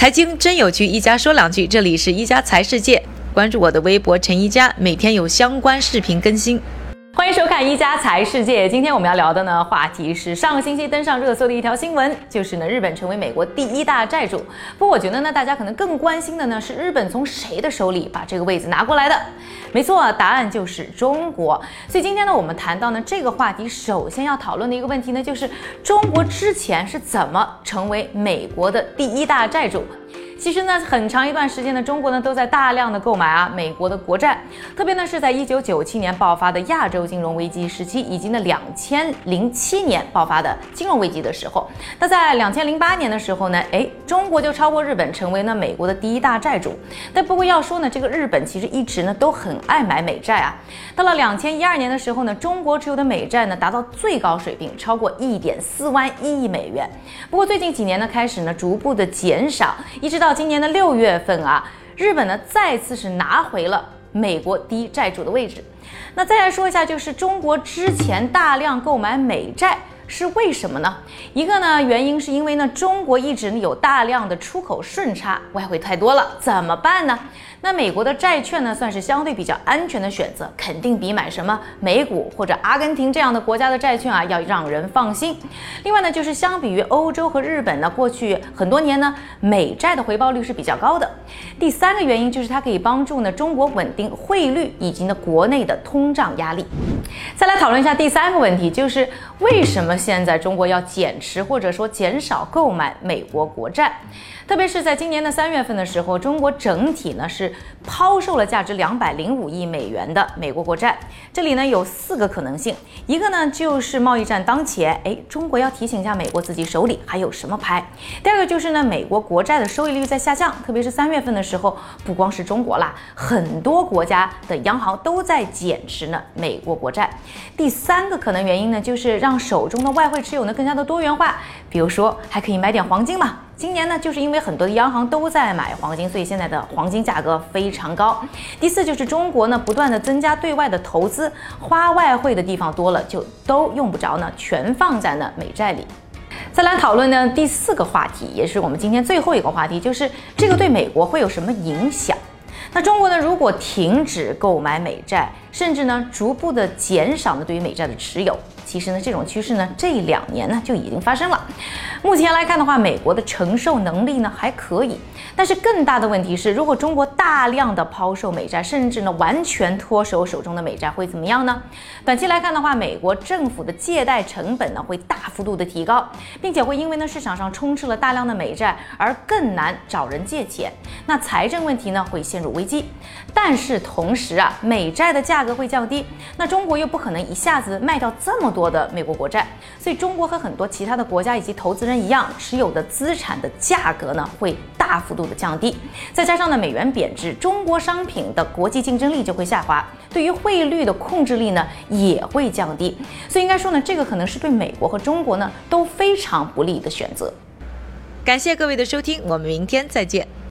财经真有趣，一家说两句。这里是一家财世界，关注我的微博陈一家，每天有相关视频更新。欢迎收看一家财世界。今天我们要聊的呢话题是上个星期登上热搜的一条新闻，就是呢日本成为美国第一大债主。不过我觉得呢大家可能更关心的呢是日本从谁的手里把这个位子拿过来的？没错，答案就是中国。所以今天呢我们谈到呢这个话题，首先要讨论的一个问题呢就是中国之前是怎么成为美国的第一大债主？其实呢，很长一段时间呢，中国呢都在大量的购买啊美国的国债，特别呢是在一九九七年爆发的亚洲金融危机时期，以及呢两千零七年爆发的金融危机的时候。那在两千零八年的时候呢，哎，中国就超过日本，成为呢美国的第一大债主。但不过要说呢，这个日本其实一直呢都很爱买美债啊。到了两千一二年的时候呢，中国持有的美债呢达到最高水平，超过一点四万亿美元。不过最近几年呢开始呢逐步的减少，一直到。到今年的六月份啊，日本呢再次是拿回了美国第一债主的位置。那再来说一下，就是中国之前大量购买美债是为什么呢？一个呢原因是因为呢中国一直有大量的出口顺差，外汇太多了，怎么办呢？那美国的债券呢，算是相对比较安全的选择，肯定比买什么美股或者阿根廷这样的国家的债券啊要让人放心。另外呢，就是相比于欧洲和日本呢，过去很多年呢，美债的回报率是比较高的。第三个原因就是它可以帮助呢中国稳定汇率以及呢国内的通胀压力。再来讨论一下第三个问题，就是为什么现在中国要减持或者说减少购买美国国债？特别是在今年的三月份的时候，中国整体呢是抛售了价值两百零五亿美元的美国国债。这里呢有四个可能性，一个呢就是贸易战当前，哎，中国要提醒一下美国自己手里还有什么牌。第二个就是呢，美国国债的收益率在下降，特别是三月份的时候，不光是中国啦，很多国家的央行都在减持呢美国国债。第三个可能原因呢，就是让手中的外汇持有呢更加的多元化，比如说还可以买点黄金嘛。今年呢，就是因为很多的央行都在买黄金，所以现在的黄金价格非常高。第四就是中国呢，不断的增加对外的投资，花外汇的地方多了，就都用不着呢，全放在呢美债里。再来讨论呢第四个话题，也是我们今天最后一个话题，就是这个对美国会有什么影响？那中国呢，如果停止购买美债，甚至呢逐步的减少呢对于美债的持有。其实呢，这种趋势呢，这两年呢就已经发生了。目前来看的话，美国的承受能力呢还可以，但是更大的问题是，如果中国大量的抛售美债，甚至呢完全脱手手中的美债，会怎么样呢？短期来看的话，美国政府的借贷成本呢会大幅度的提高，并且会因为呢市场上充斥了大量的美债而更难找人借钱，那财政问题呢会陷入危机。但是同时啊，美债的价格会降低，那中国又不可能一下子卖掉这么多。多的美国国债，所以中国和很多其他的国家以及投资人一样，持有的资产的价格呢会大幅度的降低，再加上呢美元贬值，中国商品的国际竞争力就会下滑，对于汇率的控制力呢也会降低，所以应该说呢这个可能是对美国和中国呢都非常不利的选择。感谢各位的收听，我们明天再见。